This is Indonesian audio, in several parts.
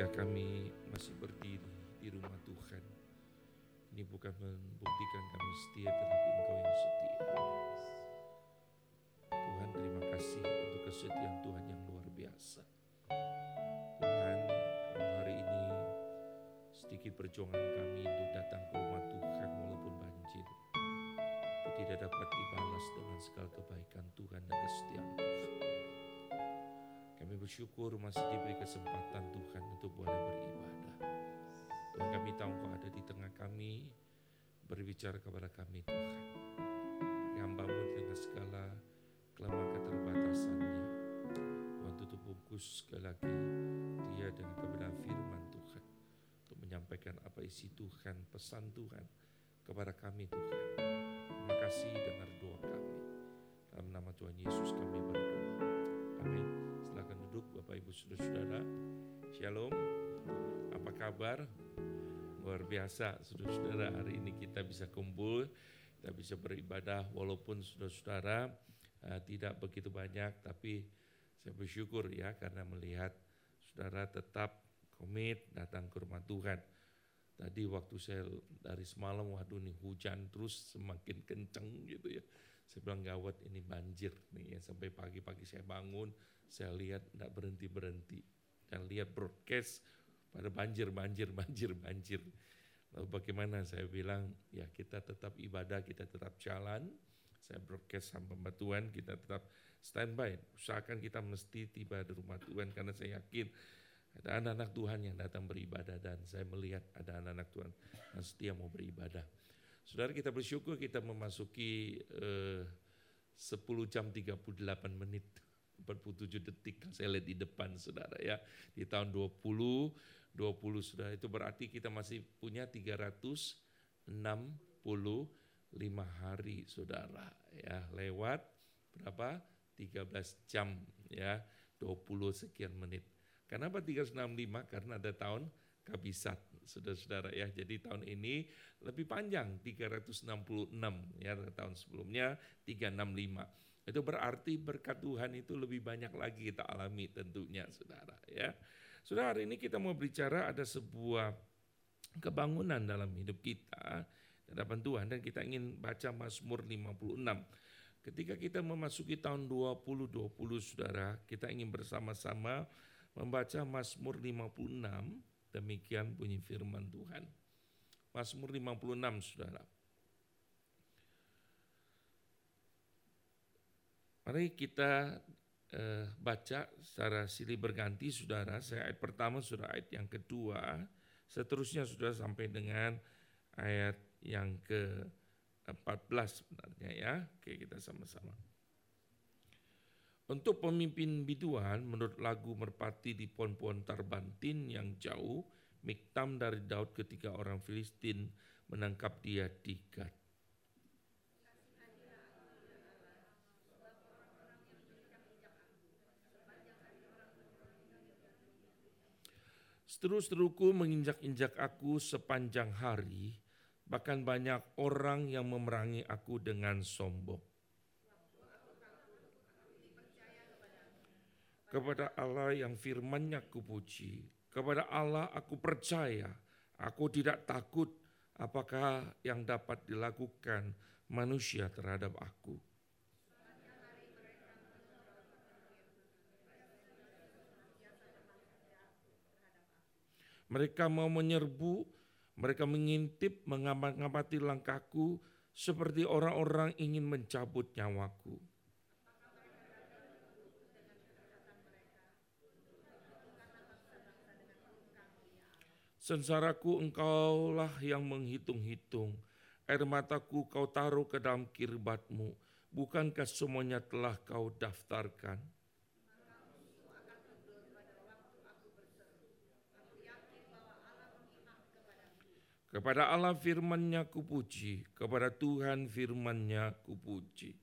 ketika kami masih berdiri di rumah Tuhan. Ini bukan membuktikan kami setia, tetapi Engkau yang setia. Tuhan terima kasih untuk kesetiaan Tuhan yang luar biasa. Tuhan, hari ini sedikit perjuangan kami untuk datang ke rumah Tuhan walaupun banjir. Itu tidak dapat dibalas dengan segala kebaikan Tuhan dan kesetiaan Tuhan. Kami bersyukur masih diberi kesempatan Tuhan untuk boleh beribadah. Tuhan kami tahu Engkau ada di tengah kami, berbicara kepada kami Tuhan. Hambamu dengan segala kelemahan keterbatasannya. Tuhan tutup bungkus sekali lagi dia dengan kebenaran firman Tuhan. Untuk menyampaikan apa isi Tuhan, pesan Tuhan kepada kami Tuhan. Terima kasih dengar doa kami. Dalam nama Tuhan Yesus kami berdoa. Amin. Duduk Bapak Ibu Saudara-saudara. Shalom. Apa kabar? Luar biasa saudara-saudara hari ini kita bisa kumpul, kita bisa beribadah walaupun saudara-saudara uh, tidak begitu banyak tapi saya bersyukur ya karena melihat saudara tetap komit datang ke rumah Tuhan. Tadi waktu saya dari semalam, waduh nih hujan terus semakin kenceng gitu ya. Saya bilang gawat ini banjir nih ya. Sampai pagi-pagi saya bangun, saya lihat tidak berhenti-berhenti. Dan lihat broadcast pada banjir, banjir, banjir, banjir. Lalu bagaimana saya bilang, ya kita tetap ibadah, kita tetap jalan. Saya broadcast sama pembatuan, kita tetap standby. Usahakan kita mesti tiba di rumah Tuhan karena saya yakin ada anak-anak Tuhan yang datang beribadah dan saya melihat ada anak-anak Tuhan yang setia mau beribadah. Saudara kita bersyukur kita memasuki eh, 10 jam 38 menit 47 detik saya lihat di depan saudara ya di tahun 20 20 saudara itu berarti kita masih punya 365 hari saudara ya lewat berapa 13 jam ya 20 sekian menit. Kenapa 365? Karena ada tahun kabisat saudara-saudara ya. Jadi tahun ini lebih panjang 366 ya tahun sebelumnya 365. Itu berarti berkat Tuhan itu lebih banyak lagi kita alami tentunya saudara ya. Saudara hari ini kita mau bicara ada sebuah kebangunan dalam hidup kita hadapan Tuhan dan kita ingin baca Mazmur 56. Ketika kita memasuki tahun 2020 saudara, kita ingin bersama-sama membaca Mazmur 56, demikian bunyi firman Tuhan. Mazmur 56 saudara. Mari kita eh, baca secara silih berganti saudara. Saya ayat pertama, sudah ayat yang kedua. Seterusnya sudah sampai dengan ayat yang ke 14 sebenarnya ya. Oke kita sama-sama. Untuk pemimpin biduan menurut lagu merpati di pohon-pohon tarbantin yang jauh, Miktam dari Daud ketika orang Filistin menangkap dia di Gad. Seteru-seteruku menginjak-injak aku sepanjang hari, bahkan banyak orang yang memerangi aku dengan sombong. Kepada Allah yang firmannya kupuji, kepada Allah aku percaya, aku tidak takut apakah yang dapat dilakukan manusia terhadap aku. Mereka mau menyerbu, mereka mengintip, mengamati langkahku, seperti orang-orang ingin mencabut nyawaku. Sengsaraku engkaulah yang menghitung-hitung, air mataku kau taruh ke dalam kirbatmu, bukankah semuanya telah kau daftarkan? Kepada Allah firman-Nya kupuji, kepada Tuhan firman-Nya kupuji.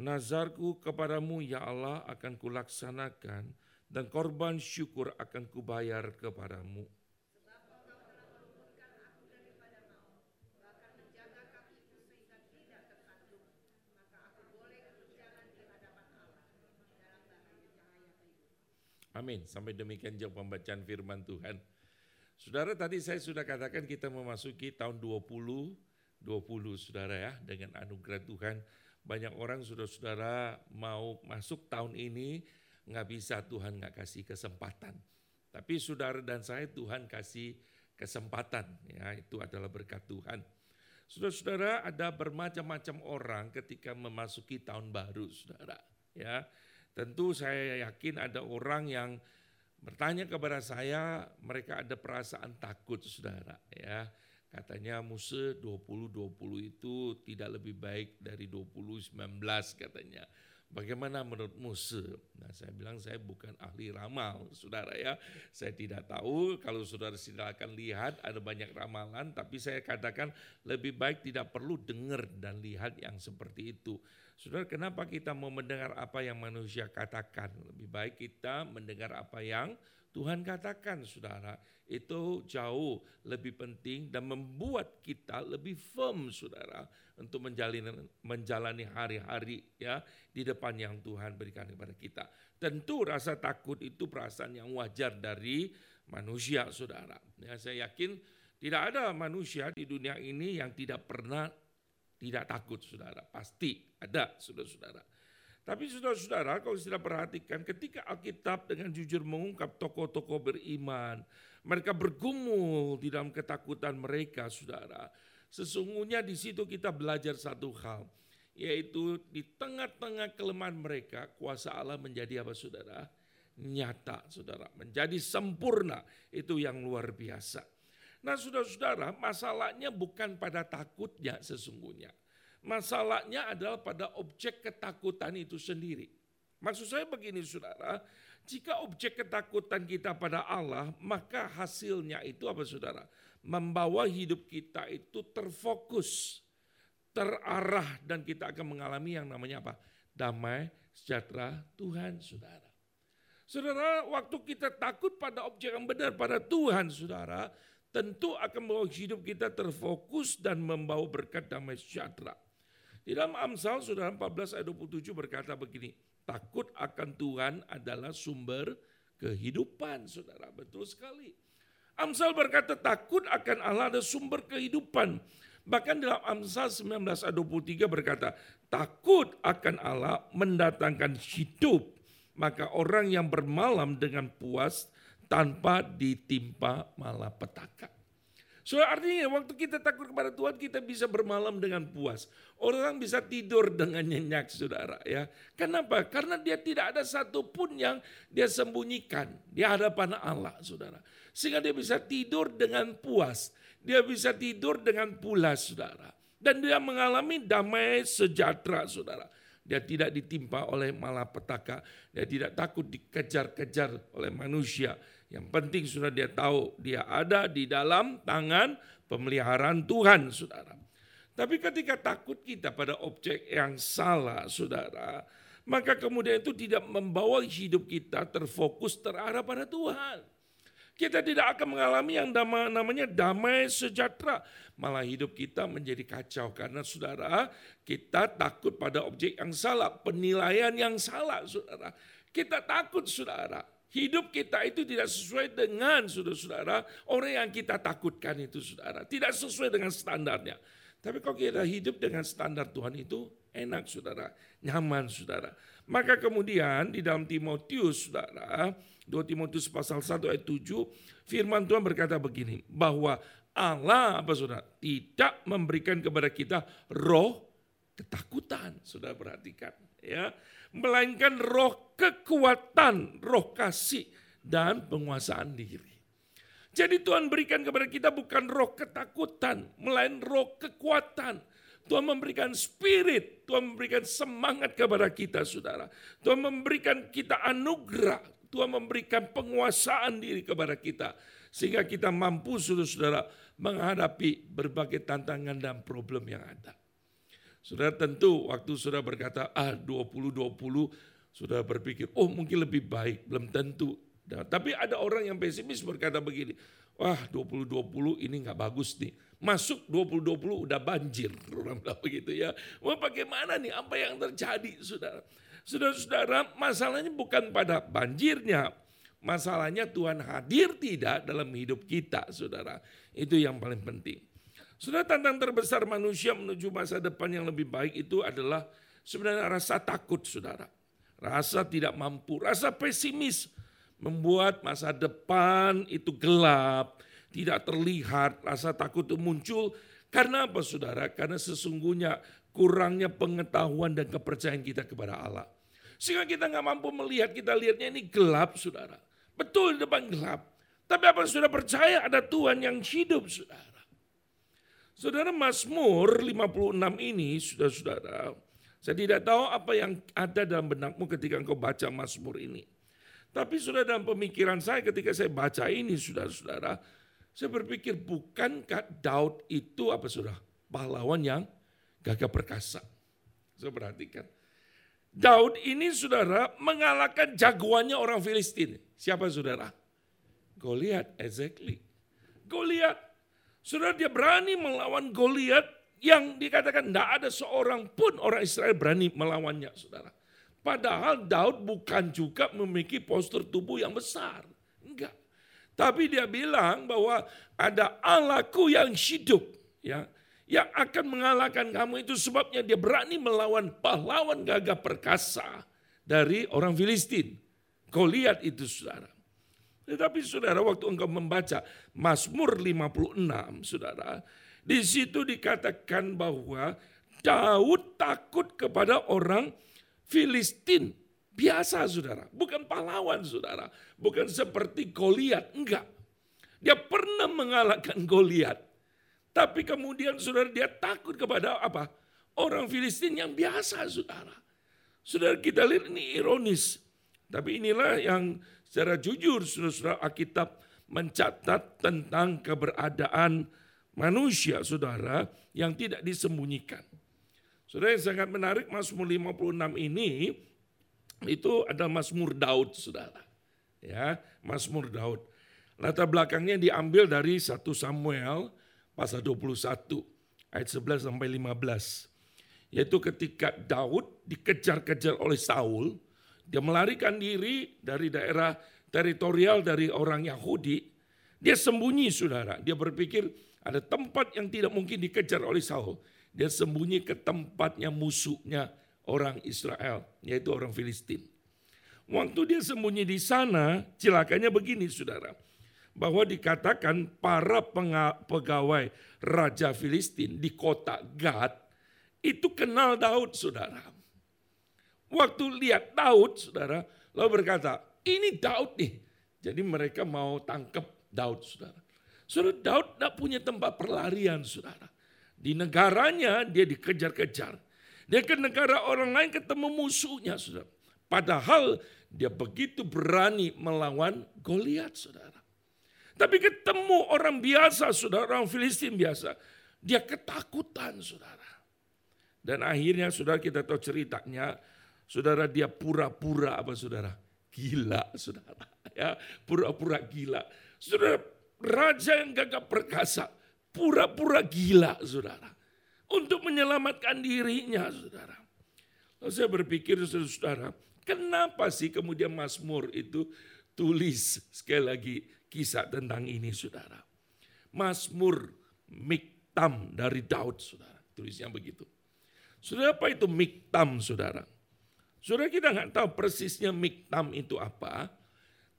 Nazarku kepadamu ya Allah akan kulaksanakan dan korban syukur akan kubayar kepadamu. Amin. Sampai demikian jauh pembacaan firman Tuhan. Saudara tadi saya sudah katakan kita memasuki tahun 20 20 saudara ya dengan anugerah Tuhan banyak orang saudara-saudara mau masuk tahun ini nggak bisa Tuhan nggak kasih kesempatan. Tapi saudara dan saya Tuhan kasih kesempatan ya itu adalah berkat Tuhan. Saudara-saudara ada bermacam-macam orang ketika memasuki tahun baru saudara ya. Tentu saya yakin ada orang yang bertanya kepada saya mereka ada perasaan takut saudara ya Katanya Musa 2020 itu tidak lebih baik dari 2019 katanya. Bagaimana menurut Musa? Nah saya bilang saya bukan ahli ramal saudara ya. Saya tidak tahu kalau saudara silakan lihat ada banyak ramalan tapi saya katakan lebih baik tidak perlu dengar dan lihat yang seperti itu. Saudara kenapa kita mau mendengar apa yang manusia katakan? Lebih baik kita mendengar apa yang Tuhan katakan saudara itu jauh lebih penting dan membuat kita lebih firm saudara untuk menjalani menjalani hari-hari ya di depan yang Tuhan berikan kepada kita. Tentu rasa takut itu perasaan yang wajar dari manusia saudara. Ya, saya yakin tidak ada manusia di dunia ini yang tidak pernah tidak takut saudara. Pasti ada saudara-saudara. Tapi saudara-saudara kalau sudah perhatikan ketika Alkitab dengan jujur mengungkap tokoh-tokoh beriman, mereka bergumul di dalam ketakutan mereka saudara. Sesungguhnya di situ kita belajar satu hal, yaitu di tengah-tengah kelemahan mereka kuasa Allah menjadi apa saudara? Nyata saudara, menjadi sempurna itu yang luar biasa. Nah saudara-saudara masalahnya bukan pada takutnya sesungguhnya. Masalahnya adalah pada objek ketakutan itu sendiri. Maksud saya begini saudara, jika objek ketakutan kita pada Allah, maka hasilnya itu apa saudara? Membawa hidup kita itu terfokus, terarah dan kita akan mengalami yang namanya apa? Damai, sejahtera Tuhan saudara. Saudara, waktu kita takut pada objek yang benar pada Tuhan saudara, tentu akan membawa hidup kita terfokus dan membawa berkat damai sejahtera. Di dalam Amsal saudara 14 ayat 27 berkata begini, takut akan Tuhan adalah sumber kehidupan saudara. Betul sekali. Amsal berkata takut akan Allah adalah sumber kehidupan. Bahkan dalam Amsal 19 ayat 23 berkata, takut akan Allah mendatangkan hidup. Maka orang yang bermalam dengan puas tanpa ditimpa malapetaka. So artinya waktu kita takut kepada Tuhan kita bisa bermalam dengan puas. Orang bisa tidur dengan nyenyak saudara ya. Kenapa? Karena dia tidak ada satupun yang dia sembunyikan di hadapan Allah saudara. Sehingga dia bisa tidur dengan puas. Dia bisa tidur dengan pulas saudara. Dan dia mengalami damai sejahtera saudara. Dia tidak ditimpa oleh malapetaka. Dia tidak takut dikejar-kejar oleh manusia yang penting sudah dia tahu dia ada di dalam tangan pemeliharaan Tuhan, saudara. Tapi ketika takut kita pada objek yang salah, saudara, maka kemudian itu tidak membawa hidup kita terfokus terarah pada Tuhan. Kita tidak akan mengalami yang namanya damai sejahtera. Malah hidup kita menjadi kacau karena saudara kita takut pada objek yang salah, penilaian yang salah saudara. Kita takut saudara Hidup kita itu tidak sesuai dengan saudara-saudara orang yang kita takutkan itu saudara. Tidak sesuai dengan standarnya. Tapi kalau kita hidup dengan standar Tuhan itu enak saudara, nyaman saudara. Maka kemudian di dalam Timotius saudara, 2 Timotius pasal 1 ayat 7, firman Tuhan berkata begini, bahwa Allah apa saudara, tidak memberikan kepada kita roh ketakutan. Saudara perhatikan ya melainkan roh kekuatan, roh kasih dan penguasaan diri. Jadi Tuhan berikan kepada kita bukan roh ketakutan, melainkan roh kekuatan. Tuhan memberikan spirit, Tuhan memberikan semangat kepada kita saudara. Tuhan memberikan kita anugerah, Tuhan memberikan penguasaan diri kepada kita. Sehingga kita mampu saudara-saudara menghadapi berbagai tantangan dan problem yang ada. Saudara tentu waktu sudah berkata, ah 20-20, sudah berpikir, oh mungkin lebih baik, belum tentu. Nah, tapi ada orang yang pesimis berkata begini, wah 20-20 ini nggak bagus nih. Masuk 20-20 udah banjir, orang bilang begitu ya. Wah bagaimana nih, apa yang terjadi saudara? Saudara-saudara, masalahnya bukan pada banjirnya, Masalahnya Tuhan hadir tidak dalam hidup kita, saudara. Itu yang paling penting. Sudah tantang terbesar manusia menuju masa depan yang lebih baik itu adalah sebenarnya rasa takut, saudara. Rasa tidak mampu, rasa pesimis membuat masa depan itu gelap, tidak terlihat, rasa takut itu muncul. Karena apa saudara? Karena sesungguhnya kurangnya pengetahuan dan kepercayaan kita kepada Allah. Sehingga kita nggak mampu melihat, kita lihatnya ini gelap saudara. Betul depan gelap. Tapi apa sudah percaya ada Tuhan yang hidup saudara. Saudara Mazmur 56 ini, saudara-saudara, saya tidak tahu apa yang ada dalam benakmu ketika engkau baca Mazmur ini. Tapi sudah dalam pemikiran saya ketika saya baca ini, saudara-saudara, saya berpikir bukankah Daud itu apa sudah pahlawan yang gagah perkasa. Saya perhatikan. Daud ini saudara mengalahkan jagoannya orang Filistin. Siapa saudara? Goliat, exactly. Goliat Saudara dia berani melawan Goliat yang dikatakan tidak ada seorang pun orang Israel berani melawannya, saudara. Padahal Daud bukan juga memiliki postur tubuh yang besar. Enggak. Tapi dia bilang bahwa ada Allahku yang hidup. ya Yang akan mengalahkan kamu itu sebabnya dia berani melawan pahlawan gagah perkasa dari orang Filistin. Goliat itu saudara. Tetapi saudara waktu engkau membaca Mazmur 56 saudara. Di situ dikatakan bahwa Daud takut kepada orang Filistin. Biasa saudara, bukan pahlawan saudara. Bukan seperti Goliat, enggak. Dia pernah mengalahkan Goliat. Tapi kemudian saudara dia takut kepada apa? Orang Filistin yang biasa saudara. Saudara kita lihat ini ironis. Tapi inilah yang Secara jujur, saudara-saudara Alkitab mencatat tentang keberadaan manusia, saudara, yang tidak disembunyikan. Saudara yang sangat menarik, Mazmur 56 ini, itu ada Mazmur Daud, saudara. Ya, Mazmur Daud. Latar belakangnya diambil dari 1 Samuel pasal 21 ayat 11 sampai 15. Yaitu ketika Daud dikejar-kejar oleh Saul, dia melarikan diri dari daerah teritorial dari orang Yahudi. Dia sembunyi saudara. Dia berpikir ada tempat yang tidak mungkin dikejar oleh Saul. Dia sembunyi ke tempatnya musuhnya orang Israel, yaitu orang Filistin. Waktu dia sembunyi di sana, cilakanya begini saudara. Bahwa dikatakan para pegawai Raja Filistin di kota Gad itu kenal Daud saudara. Waktu lihat Daud, saudara, lalu berkata, ini Daud nih. Jadi mereka mau tangkap Daud, saudara. Saudara, Daud tidak punya tempat perlarian, saudara. Di negaranya dia dikejar-kejar. Dia ke negara orang lain ketemu musuhnya, saudara. Padahal dia begitu berani melawan Goliat, saudara. Tapi ketemu orang biasa, saudara, orang Filistin biasa. Dia ketakutan, saudara. Dan akhirnya, saudara, kita tahu ceritanya, Saudara dia pura-pura apa saudara? Gila saudara. Ya, pura-pura gila. Saudara, raja yang gagah perkasa, pura-pura gila saudara. Untuk menyelamatkan dirinya saudara. Lalu saya berpikir saudara, kenapa sih kemudian Mazmur itu tulis sekali lagi kisah tentang ini saudara. Mazmur Miktam dari Daud saudara. Tulisnya begitu. Saudara apa itu Miktam saudara? Saudara kita nggak tahu persisnya miktam itu apa,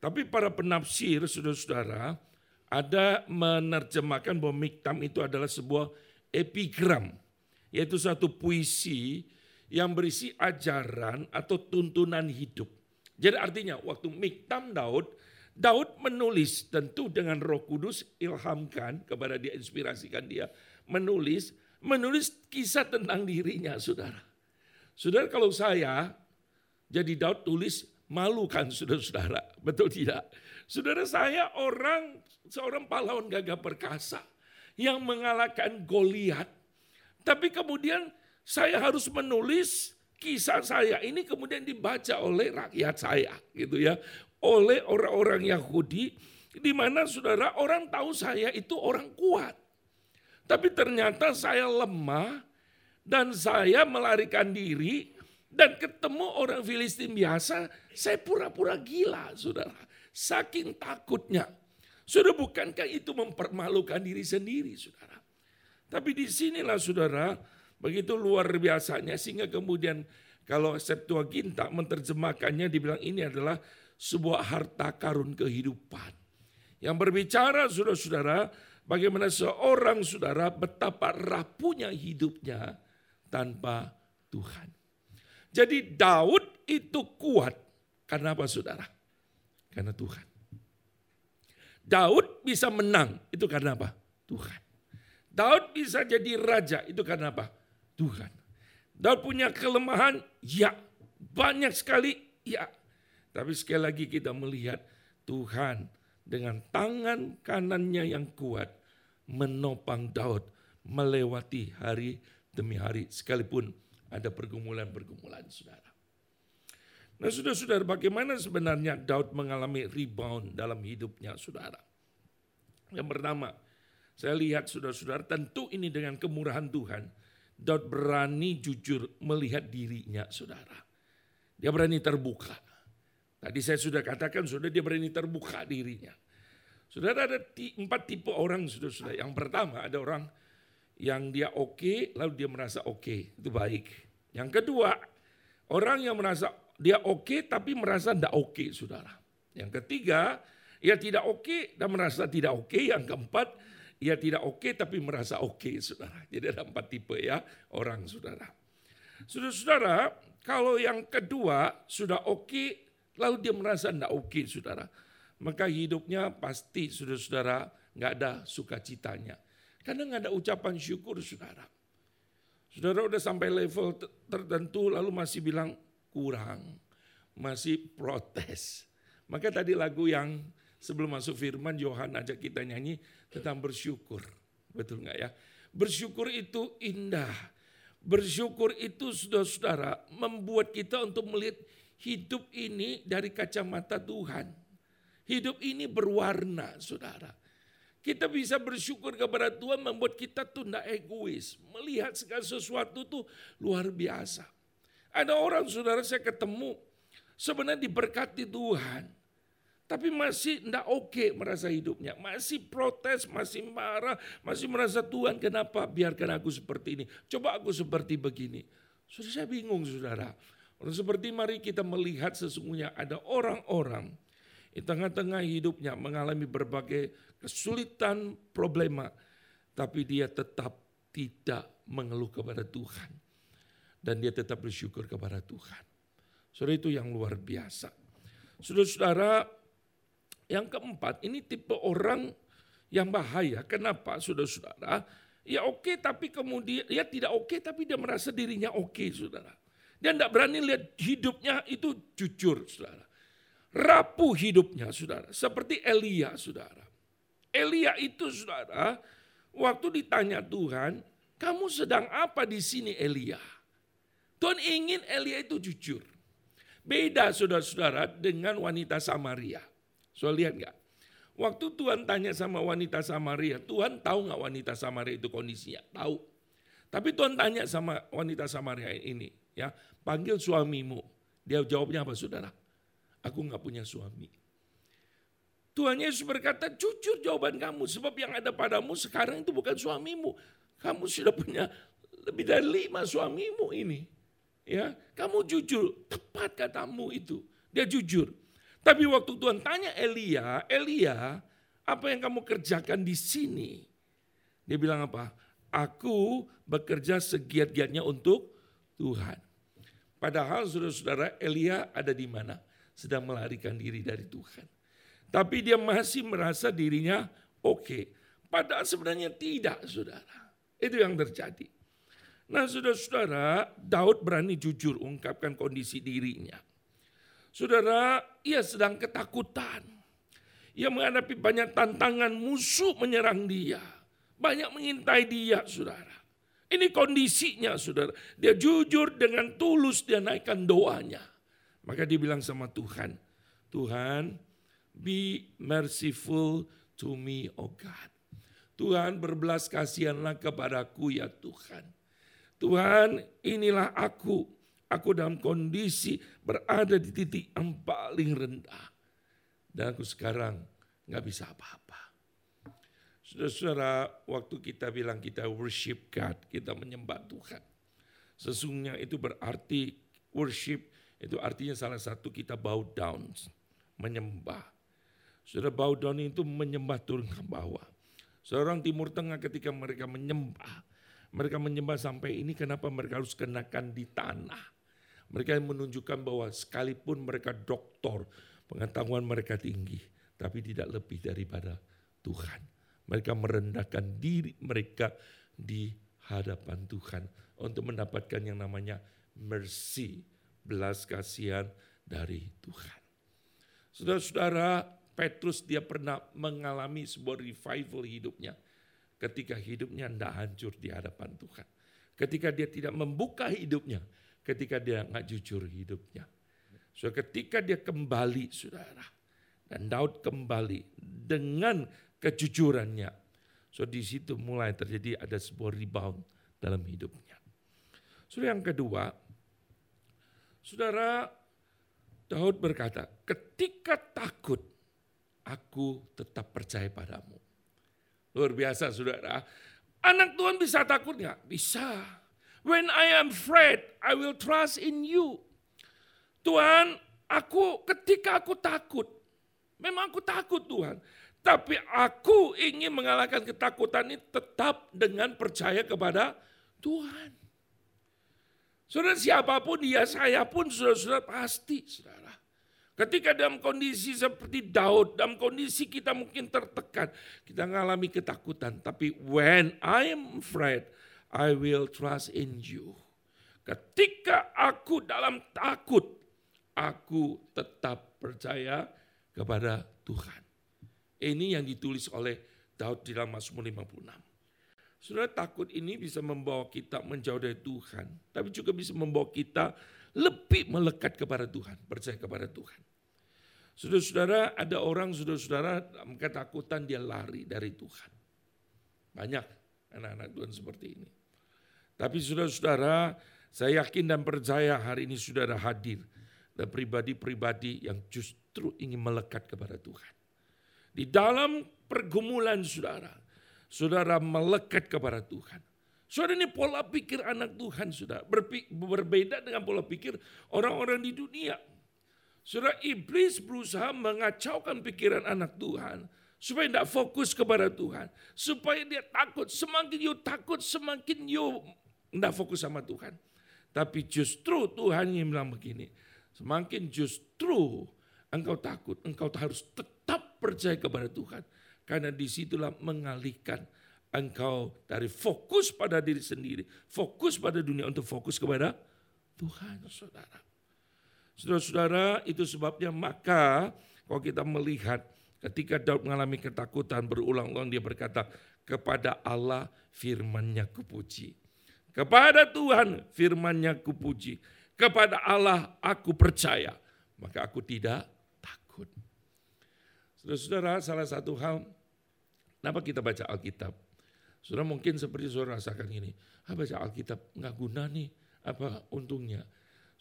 tapi para penafsir, saudara-saudara, ada menerjemahkan bahwa miktam itu adalah sebuah epigram, yaitu satu puisi yang berisi ajaran atau tuntunan hidup. Jadi artinya waktu miktam Daud, Daud menulis tentu dengan roh kudus ilhamkan kepada dia, inspirasikan dia, menulis, menulis kisah tentang dirinya saudara. Saudara kalau saya jadi Daud tulis malu kan saudara-saudara, betul tidak? Saudara saya orang seorang pahlawan gagah perkasa yang mengalahkan Goliat. Tapi kemudian saya harus menulis kisah saya ini kemudian dibaca oleh rakyat saya gitu ya. Oleh orang-orang Yahudi di mana saudara orang tahu saya itu orang kuat. Tapi ternyata saya lemah dan saya melarikan diri dan ketemu orang Filistin biasa, saya pura-pura gila, saudara. Saking takutnya. Sudah bukankah itu mempermalukan diri sendiri, saudara? Tapi di sinilah saudara, begitu luar biasanya sehingga kemudian kalau Septuaginta menerjemahkannya dibilang ini adalah sebuah harta karun kehidupan. Yang berbicara saudara-saudara bagaimana seorang saudara betapa rapuhnya hidupnya tanpa Tuhan. Jadi Daud itu kuat karena apa saudara? Karena Tuhan. Daud bisa menang, itu karena apa? Tuhan. Daud bisa jadi raja, itu karena apa? Tuhan. Daud punya kelemahan, ya. Banyak sekali, ya. Tapi sekali lagi kita melihat Tuhan dengan tangan kanannya yang kuat menopang Daud melewati hari demi hari sekalipun ada pergumulan-pergumulan saudara. Nah saudara-saudara bagaimana sebenarnya Daud mengalami rebound dalam hidupnya saudara. Yang pertama, saya lihat saudara-saudara tentu ini dengan kemurahan Tuhan. Daud berani jujur melihat dirinya saudara. Dia berani terbuka. Tadi saya sudah katakan sudah dia berani terbuka dirinya. Saudara ada empat tipe orang saudara-saudara. Yang pertama ada orang yang dia oke okay, lalu dia merasa oke okay, itu baik. Yang kedua orang yang merasa dia oke okay, tapi merasa tidak oke okay, saudara. Yang ketiga, ia tidak oke okay, dan merasa tidak oke. Okay. Yang keempat, ia tidak oke okay, tapi merasa oke okay, saudara. Jadi ada empat tipe ya orang saudara. Saudara-saudara, kalau yang kedua sudah oke okay, lalu dia merasa tidak oke okay, saudara. Maka hidupnya pasti saudara-saudara nggak ada sukacitanya. Karena nggak ada ucapan syukur saudara. Saudara udah sampai level tertentu lalu masih bilang kurang, masih protes. Maka tadi lagu yang sebelum masuk firman Yohan ajak kita nyanyi tentang bersyukur. Betul nggak ya? Bersyukur itu indah. Bersyukur itu saudara-saudara membuat kita untuk melihat hidup ini dari kacamata Tuhan. Hidup ini berwarna saudara. Kita bisa bersyukur kepada Tuhan membuat kita tuh tidak egois. Melihat segala sesuatu tuh luar biasa. Ada orang saudara saya ketemu sebenarnya diberkati Tuhan. Tapi masih tidak oke okay merasa hidupnya. Masih protes, masih marah, masih merasa Tuhan kenapa biarkan aku seperti ini. Coba aku seperti begini. Sudah saya bingung saudara. Orang seperti mari kita melihat sesungguhnya ada orang-orang di tengah-tengah hidupnya mengalami berbagai kesulitan, problema. Tapi dia tetap tidak mengeluh kepada Tuhan dan dia tetap bersyukur kepada Tuhan. Saudara itu yang luar biasa. Saudara-saudara, yang keempat ini tipe orang yang bahaya. Kenapa saudara-saudara? Ya oke okay, tapi kemudian ya tidak oke okay, tapi dia merasa dirinya oke okay, saudara. Dia tidak berani lihat hidupnya itu jujur saudara. Rapuh hidupnya saudara. Seperti Elia saudara. Elia itu saudara waktu ditanya Tuhan, kamu sedang apa di sini Elia? Tuhan ingin Elia itu jujur. Beda saudara-saudara dengan wanita Samaria. So lihat nggak? Waktu Tuhan tanya sama wanita Samaria, Tuhan tahu nggak wanita Samaria itu kondisinya? Tahu. Tapi Tuhan tanya sama wanita Samaria ini, ya panggil suamimu. Dia jawabnya apa saudara? Aku nggak punya suami. Tuhan Yesus berkata, jujur jawaban kamu. Sebab yang ada padamu sekarang itu bukan suamimu. Kamu sudah punya lebih dari lima suamimu ini. Ya, kamu jujur, tepat katamu itu. Dia jujur. Tapi waktu Tuhan tanya Elia, Elia, apa yang kamu kerjakan di sini? Dia bilang apa? Aku bekerja segiat-giatnya untuk Tuhan. Padahal saudara-saudara Elia ada di mana? Sedang melarikan diri dari Tuhan. Tapi dia masih merasa dirinya oke. Okay. Padahal sebenarnya tidak saudara. Itu yang terjadi. Nah saudara-saudara, Daud berani jujur ungkapkan kondisi dirinya. Saudara, ia sedang ketakutan. Ia menghadapi banyak tantangan musuh menyerang dia. Banyak mengintai dia, saudara. Ini kondisinya, saudara. Dia jujur dengan tulus dia naikkan doanya. Maka dia bilang sama Tuhan, Tuhan, be merciful to me, oh God. Tuhan berbelas kasihanlah kepadaku ya Tuhan. Tuhan inilah aku. Aku dalam kondisi berada di titik yang paling rendah. Dan aku sekarang nggak bisa apa-apa. Saudara-saudara, waktu kita bilang kita worship God, kita menyembah Tuhan. Sesungguhnya itu berarti worship, itu artinya salah satu kita bow down, menyembah. Saudara bow down itu menyembah turun ke bawah. Seorang Timur Tengah ketika mereka menyembah, mereka menyembah sampai ini kenapa mereka harus kenakan di tanah. Mereka menunjukkan bahwa sekalipun mereka doktor, pengetahuan mereka tinggi, tapi tidak lebih daripada Tuhan. Mereka merendahkan diri mereka di hadapan Tuhan untuk mendapatkan yang namanya mercy, belas kasihan dari Tuhan. Saudara-saudara, Petrus dia pernah mengalami sebuah revival hidupnya ketika hidupnya tidak hancur di hadapan Tuhan. Ketika dia tidak membuka hidupnya, ketika dia nggak jujur hidupnya. So ketika dia kembali, saudara, dan Daud kembali dengan kejujurannya. So di situ mulai terjadi ada sebuah rebound dalam hidupnya. Saudara yang kedua, saudara Daud berkata, ketika takut, aku tetap percaya padamu. Luar biasa saudara. Anak Tuhan bisa takut nggak? Bisa. When I am afraid, I will trust in you. Tuhan, aku ketika aku takut, memang aku takut Tuhan. Tapi aku ingin mengalahkan ketakutan ini tetap dengan percaya kepada Tuhan. Saudara siapa pun dia, saya pun saudara-saudara pasti saudara. Ketika dalam kondisi seperti Daud, dalam kondisi kita mungkin tertekan, kita mengalami ketakutan. Tapi when I am afraid, I will trust in you. Ketika aku dalam takut, aku tetap percaya kepada Tuhan. Ini yang ditulis oleh Daud di dalam Mazmur 56. Saudara takut ini bisa membawa kita menjauh dari Tuhan, tapi juga bisa membawa kita lebih melekat kepada Tuhan, percaya kepada Tuhan. Saudara-saudara, ada orang saudara-saudara ketakutan dia lari dari Tuhan. Banyak anak-anak Tuhan seperti ini. Tapi saudara-saudara, saya yakin dan percaya hari ini saudara hadir. Dan pribadi-pribadi yang justru ingin melekat kepada Tuhan. Di dalam pergumulan saudara, saudara melekat kepada Tuhan. Saudara ini pola pikir anak Tuhan sudah berbeda dengan pola pikir orang-orang di dunia. Saudara iblis berusaha mengacaukan pikiran anak Tuhan supaya tidak fokus kepada Tuhan, supaya dia takut. Semakin you takut, semakin you tidak fokus sama Tuhan. Tapi justru Tuhan yang bilang begini, semakin justru engkau takut, engkau harus tetap percaya kepada Tuhan. Karena di situlah mengalihkan engkau dari fokus pada diri sendiri, fokus pada dunia untuk fokus kepada Tuhan, saudara. Saudara-saudara, itu sebabnya maka kalau kita melihat ketika Daud mengalami ketakutan berulang-ulang dia berkata, kepada Allah firmannya kupuji. Kepada Tuhan firmannya kupuji. Kepada Allah aku percaya. Maka aku tidak takut. Saudara-saudara, salah satu hal, kenapa kita baca Alkitab? Saudara mungkin seperti saudara rasakan ini, ah, baca Alkitab nggak guna nih, apa untungnya?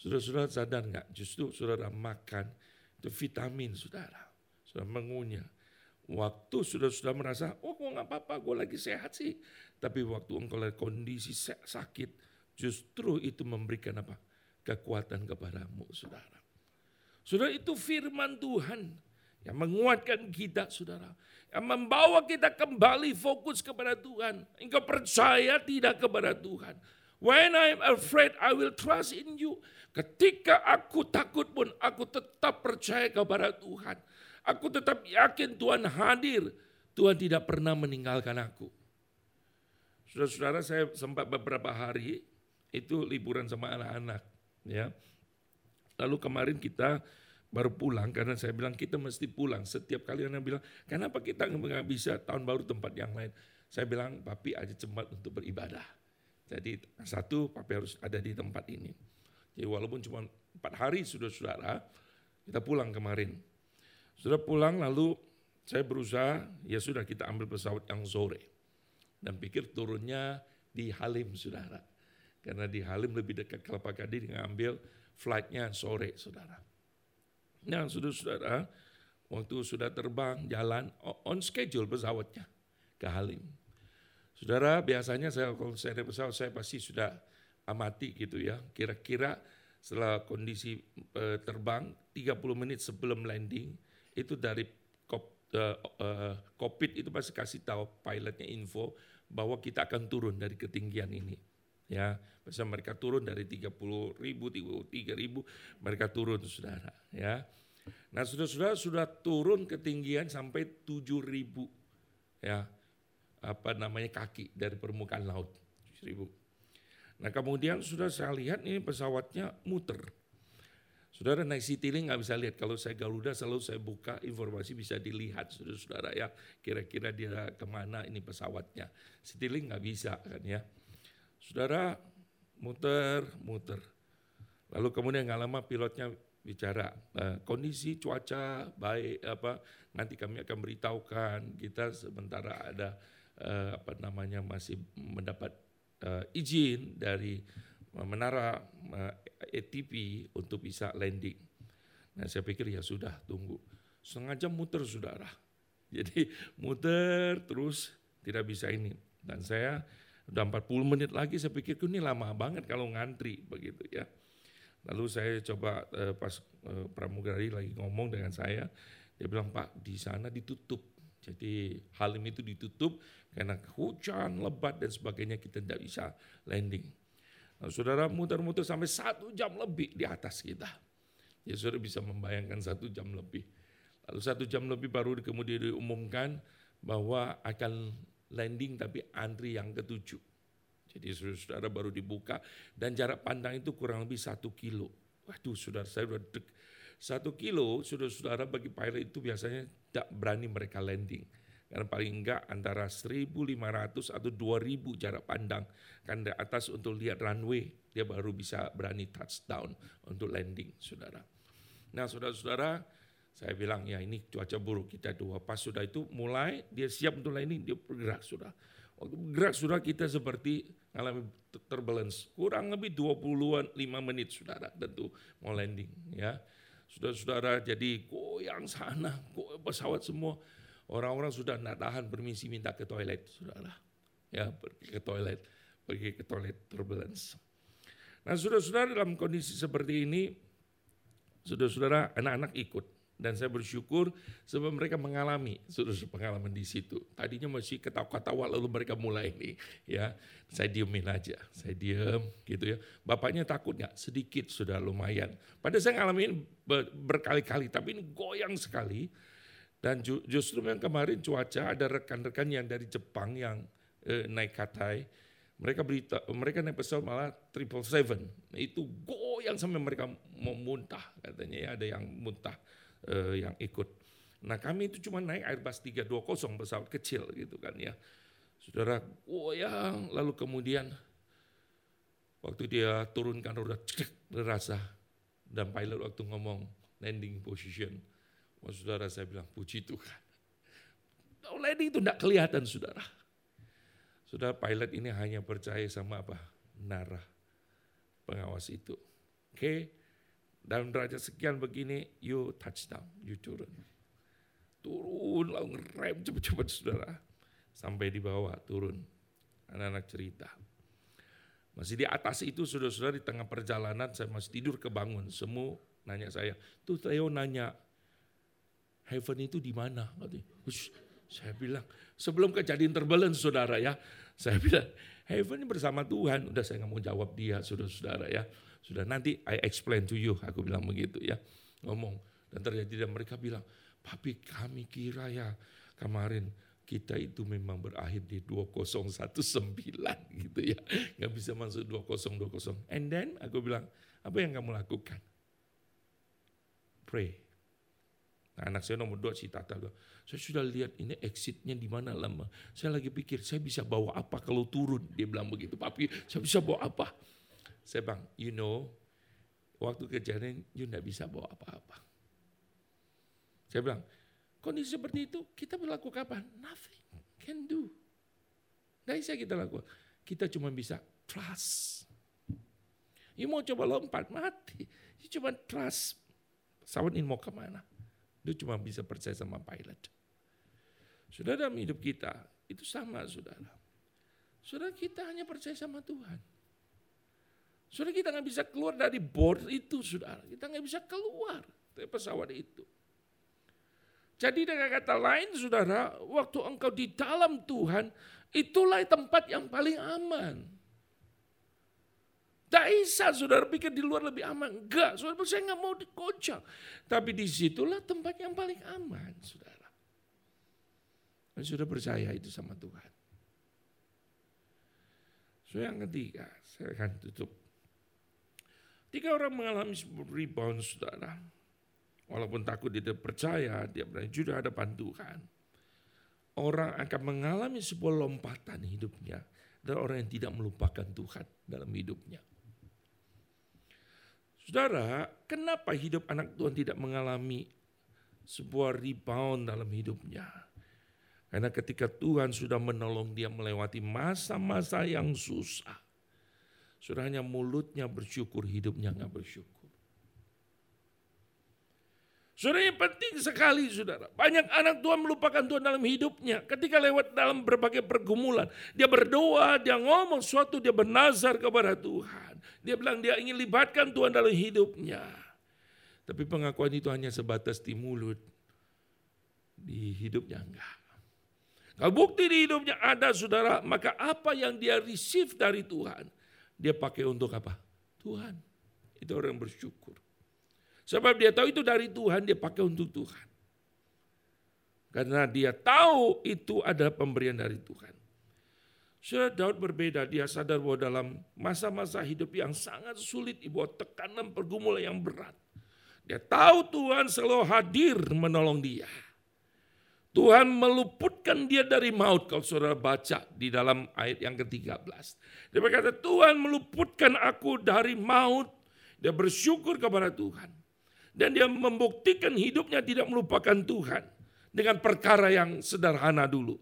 Saudara-saudara sadar nggak? Justru saudara makan itu vitamin saudara, saudara mengunyah. Waktu saudara-saudara merasa, oh gue nggak apa-apa, gue lagi sehat sih. Tapi waktu engkau lagi kondisi sakit, justru itu memberikan apa? Kekuatan kepadamu, saudara. Saudara itu firman Tuhan yang menguatkan kita saudara. Yang membawa kita kembali fokus kepada Tuhan. Engkau percaya tidak kepada Tuhan. When I'm afraid, I will trust in you. Ketika aku takut pun, aku tetap percaya kepada Tuhan. Aku tetap yakin Tuhan hadir. Tuhan tidak pernah meninggalkan aku. Saudara-saudara, saya sempat beberapa hari itu liburan sama anak-anak. Ya, Lalu kemarin kita baru pulang karena saya bilang kita mesti pulang. Setiap kali anak bilang, kenapa kita nggak bisa tahun baru tempat yang lain? Saya bilang, papi aja cepat untuk beribadah. Jadi satu, papi harus ada di tempat ini. Jadi walaupun cuma empat hari sudah saudara, kita pulang kemarin. Sudah pulang lalu saya berusaha, ya sudah kita ambil pesawat yang sore. Dan pikir turunnya di Halim saudara. Karena di Halim lebih dekat Kelapa Gading ngambil flightnya sore saudara. Nah saudara-saudara, waktu sudah terbang, jalan, on schedule pesawatnya ke Halim. Saudara, biasanya saya kalau saya naik pesawat, saya pasti sudah amati gitu ya. Kira-kira setelah kondisi uh, terbang, 30 menit sebelum landing, itu dari kop, uh, uh, kokpit itu pasti kasih tahu pilotnya info bahwa kita akan turun dari ketinggian ini. Ya, bisa mereka turun dari 30 ribu, 33 ribu, mereka turun saudara. Ya, Nah sudah-sudah sudah turun ketinggian sampai 7 ribu ya apa namanya kaki dari permukaan laut 7 ribu. Nah kemudian sudah saya lihat ini pesawatnya muter. Saudara naik Citylink nggak bisa lihat. Kalau saya Garuda selalu saya buka informasi bisa dilihat saudara-saudara ya. Kira-kira dia ke mana ini pesawatnya. Citylink nggak bisa kan ya. Saudara muter, muter. Lalu kemudian nggak lama pilotnya bicara uh, kondisi cuaca baik apa nanti kami akan beritahukan kita sementara ada uh, apa namanya masih mendapat uh, izin dari menara ATP untuk bisa landing. Nah saya pikir ya sudah tunggu setengah jam muter saudara. Jadi muter terus tidak bisa ini dan saya udah 40 menit lagi saya pikir ini lama banget kalau ngantri begitu ya. Lalu saya coba uh, pas uh, pramugari lagi ngomong dengan saya, dia bilang Pak di sana ditutup. Jadi Halim itu ditutup karena hujan, lebat dan sebagainya kita tidak bisa landing. Nah, saudara muter-muter sampai satu jam lebih di atas kita. Ya saudara bisa membayangkan satu jam lebih. Lalu satu jam lebih baru kemudian diumumkan bahwa akan landing tapi antri yang ketujuh. Jadi saudara baru dibuka dan jarak pandang itu kurang lebih satu kilo. Waduh saudara saya sudah dek. Satu kilo saudara-saudara bagi pilot itu biasanya tidak berani mereka landing. Karena paling enggak antara 1.500 atau 2.000 jarak pandang. Kan di atas untuk lihat runway, dia baru bisa berani touchdown untuk landing, saudara. Nah saudara-saudara, saya bilang ya ini cuaca buruk kita dua. Pas sudah itu mulai dia siap untuk landing, dia bergerak sudah. Waktu bergerak sudah kita seperti mengalami turbulence. Kurang lebih 20-an 5 menit saudara tentu mau landing ya. Saudara-saudara jadi goyang sana, goyang pesawat semua. Orang-orang sudah tidak tahan permisi minta ke toilet saudara. Ya pergi ke toilet, pergi ke toilet turbulence. Nah saudara-saudara dalam kondisi seperti ini, saudara-saudara anak-anak ikut dan saya bersyukur sebab mereka mengalami sudah pengalaman di situ. Tadinya masih ketawa-ketawa lalu mereka mulai ini ya. Saya diemin aja, saya diem gitu ya. Bapaknya takut nggak? Sedikit sudah lumayan. Padahal saya ngalamin berkali-kali tapi ini goyang sekali. Dan justru yang kemarin cuaca ada rekan-rekan yang dari Jepang yang eh, naik katai. Mereka berita, mereka naik pesawat malah triple seven. Itu goyang sampai mereka mau muntah katanya ya ada yang muntah uh, yang ikut. Nah kami itu cuma naik Airbus 320 pesawat kecil gitu kan ya. Saudara goyang lalu kemudian waktu dia turunkan roda cek terasa dan pilot waktu ngomong landing position. Oh, saudara saya bilang puji Tuhan. Landing itu tidak kelihatan saudara. Saudara pilot ini hanya percaya sama apa? Nara pengawas itu. Oke, okay? Dalam derajat sekian begini, you touchdown, you turun. Turun, lalu ngerem cepat-cepat saudara. Sampai di bawah, turun. Anak-anak cerita. Masih di atas itu saudara-saudara di tengah perjalanan saya masih tidur kebangun. Semua nanya saya, tuh Theo nanya, heaven itu di mana? Saya bilang, sebelum kejadian terbelen saudara ya, saya bilang, heaven bersama Tuhan. Udah saya nggak mau jawab dia saudara-saudara ya. Sudah nanti I explain to you, aku bilang begitu ya. Ngomong. Dan terjadi dan mereka bilang, tapi kami kira ya kemarin kita itu memang berakhir di 2019 gitu ya. Nggak bisa masuk 2020. And then aku bilang, apa yang kamu lakukan? Pray. Nah, anak saya nomor dua si Tata bilang, saya sudah lihat ini exitnya di mana lama. Saya lagi pikir saya bisa bawa apa kalau turun. Dia bilang begitu, papi saya bisa bawa apa? Saya bilang, you know, waktu kejadian you tidak bisa bawa apa-apa. Saya bilang, kondisi seperti itu kita berlaku kapan? Nothing can do. Tidak bisa kita lakukan. Kita cuma bisa trust. You mau coba lompat, mati. You cuma trust. Pesawat ini mau ke mana? Dia cuma bisa percaya sama pilot. Saudara dalam hidup kita itu sama saudara. Saudara kita hanya percaya sama Tuhan. Saudara kita nggak bisa keluar dari board itu saudara. Kita nggak bisa keluar dari pesawat itu. Jadi dengan kata lain saudara, waktu engkau di dalam Tuhan, itulah tempat yang paling aman. Tak bisa saudara pikir di luar lebih aman. Enggak, saudara saya nggak mau dikocok. Tapi di situlah tempat yang paling aman saudara. Dan sudah percaya itu sama Tuhan. So yang ketiga, saya akan tutup. Tiga orang mengalami rebound saudara. Walaupun takut tidak percaya, dia berani juga hadapan Tuhan. Orang akan mengalami sebuah lompatan hidupnya. Dan orang yang tidak melupakan Tuhan dalam hidupnya. Saudara, kenapa hidup anak Tuhan tidak mengalami sebuah rebound dalam hidupnya? Karena ketika Tuhan sudah menolong dia melewati masa-masa yang susah. Sudah hanya mulutnya bersyukur, hidupnya nggak bersyukur. Yang penting sekali saudara. Banyak anak Tuhan melupakan Tuhan dalam hidupnya. Ketika lewat dalam berbagai pergumulan. Dia berdoa, dia ngomong suatu, dia bernazar kepada Tuhan. Dia bilang dia ingin libatkan Tuhan dalam hidupnya. Tapi pengakuan itu hanya sebatas di mulut. Di hidupnya enggak. Kalau bukti di hidupnya ada saudara, maka apa yang dia receive dari Tuhan, dia pakai untuk apa? Tuhan. Itu orang bersyukur. Sebab dia tahu itu dari Tuhan, dia pakai untuk Tuhan. Karena dia tahu itu adalah pemberian dari Tuhan. Saudara Daud berbeda, dia sadar bahwa dalam masa-masa hidup yang sangat sulit, ibu tekanan pergumulan yang berat. Dia tahu Tuhan selalu hadir menolong dia. Tuhan meluputkan dia dari maut kalau saudara baca di dalam ayat yang ke-13. Dia berkata Tuhan meluputkan aku dari maut. Dia bersyukur kepada Tuhan. Dan dia membuktikan hidupnya tidak melupakan Tuhan. Dengan perkara yang sederhana dulu.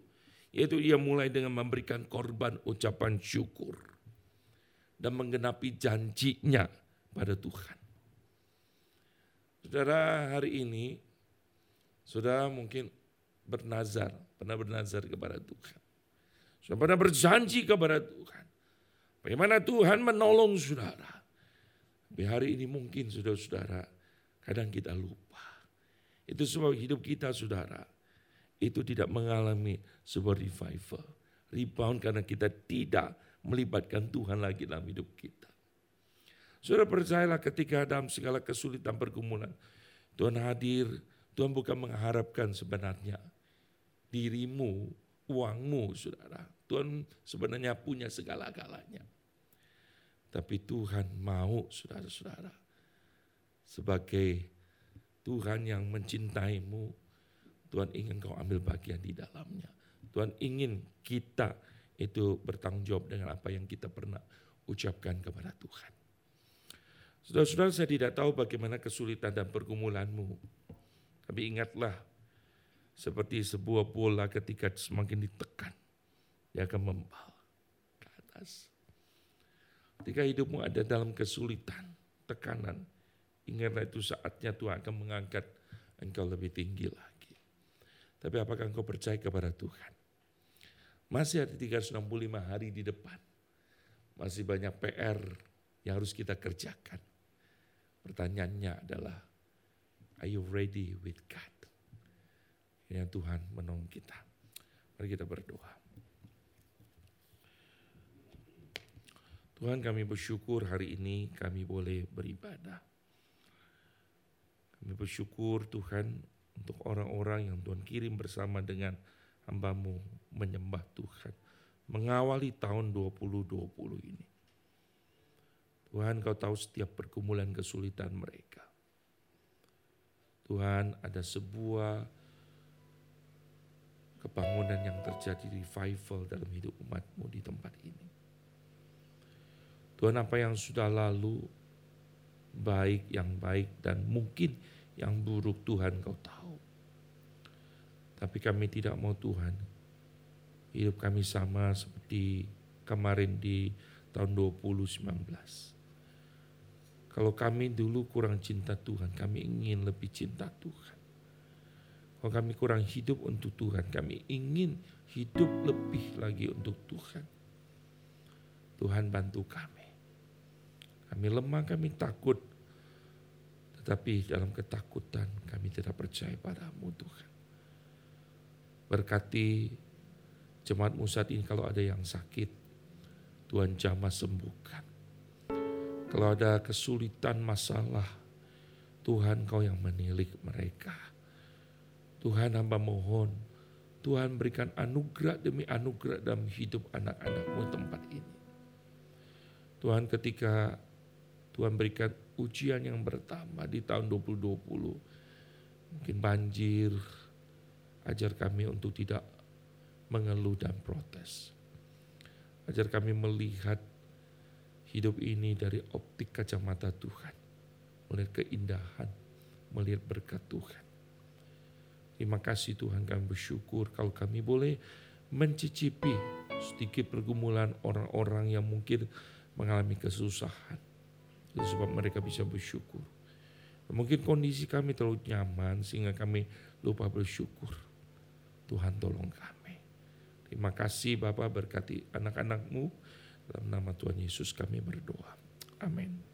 Yaitu ia mulai dengan memberikan korban ucapan syukur. Dan menggenapi janjinya pada Tuhan. Saudara hari ini, saudara mungkin bernazar, pernah bernazar kepada Tuhan. Sudah pernah berjanji kepada Tuhan. Bagaimana Tuhan menolong saudara. Tapi hari ini mungkin saudara-saudara Kadang kita lupa. Itu sebab hidup kita saudara. Itu tidak mengalami sebuah revival. Rebound karena kita tidak melibatkan Tuhan lagi dalam hidup kita. Saudara percayalah ketika dalam segala kesulitan pergumulan. Tuhan hadir, Tuhan bukan mengharapkan sebenarnya dirimu, uangmu saudara. Tuhan sebenarnya punya segala-galanya. Tapi Tuhan mau saudara-saudara sebagai Tuhan yang mencintaimu, Tuhan ingin kau ambil bagian di dalamnya. Tuhan ingin kita itu bertanggung jawab dengan apa yang kita pernah ucapkan kepada Tuhan. Saudara-saudara saya tidak tahu bagaimana kesulitan dan pergumulanmu. Tapi ingatlah, seperti sebuah bola ketika semakin ditekan, dia akan membal ke atas. Ketika hidupmu ada dalam kesulitan, tekanan, Ingatlah itu saatnya Tuhan akan mengangkat engkau lebih tinggi lagi. Tapi apakah engkau percaya kepada Tuhan? Masih ada 365 hari di depan. Masih banyak PR yang harus kita kerjakan. Pertanyaannya adalah, are you ready with God? Yang Tuhan menolong kita. Mari kita berdoa. Tuhan kami bersyukur hari ini kami boleh beribadah. Kami bersyukur Tuhan untuk orang-orang yang Tuhan kirim bersama dengan hambamu menyembah Tuhan. Mengawali tahun 2020 ini. Tuhan kau tahu setiap pergumulan kesulitan mereka. Tuhan ada sebuah kebangunan yang terjadi revival dalam hidup umatmu di tempat ini. Tuhan apa yang sudah lalu baik yang baik dan mungkin yang buruk Tuhan kau tahu. Tapi kami tidak mau Tuhan. Hidup kami sama seperti kemarin di tahun 2019. Kalau kami dulu kurang cinta Tuhan, kami ingin lebih cinta Tuhan. Kalau kami kurang hidup untuk Tuhan, kami ingin hidup lebih lagi untuk Tuhan. Tuhan bantu kami. Kami lemah, kami takut. Tetapi dalam ketakutan kami tidak percaya padamu Tuhan. Berkati jemaat musad ini kalau ada yang sakit, Tuhan jamah sembuhkan. Kalau ada kesulitan masalah, Tuhan kau yang menilik mereka Tuhan hamba mohon, Tuhan berikan anugerah demi anugerah dalam hidup anak-anakmu tempat ini. Tuhan ketika Tuhan berikan ujian yang bertambah di tahun 2020, mungkin banjir, ajar kami untuk tidak mengeluh dan protes. Ajar kami melihat hidup ini dari optik kacamata Tuhan. Melihat keindahan, melihat berkat Tuhan. Terima kasih Tuhan kami bersyukur kalau kami boleh mencicipi sedikit pergumulan orang-orang yang mungkin mengalami kesusahan. Itu sebab mereka bisa bersyukur. Mungkin kondisi kami terlalu nyaman sehingga kami lupa bersyukur. Tuhan tolong kami. Terima kasih Bapak berkati anak-anakmu. Dalam nama Tuhan Yesus kami berdoa. Amin.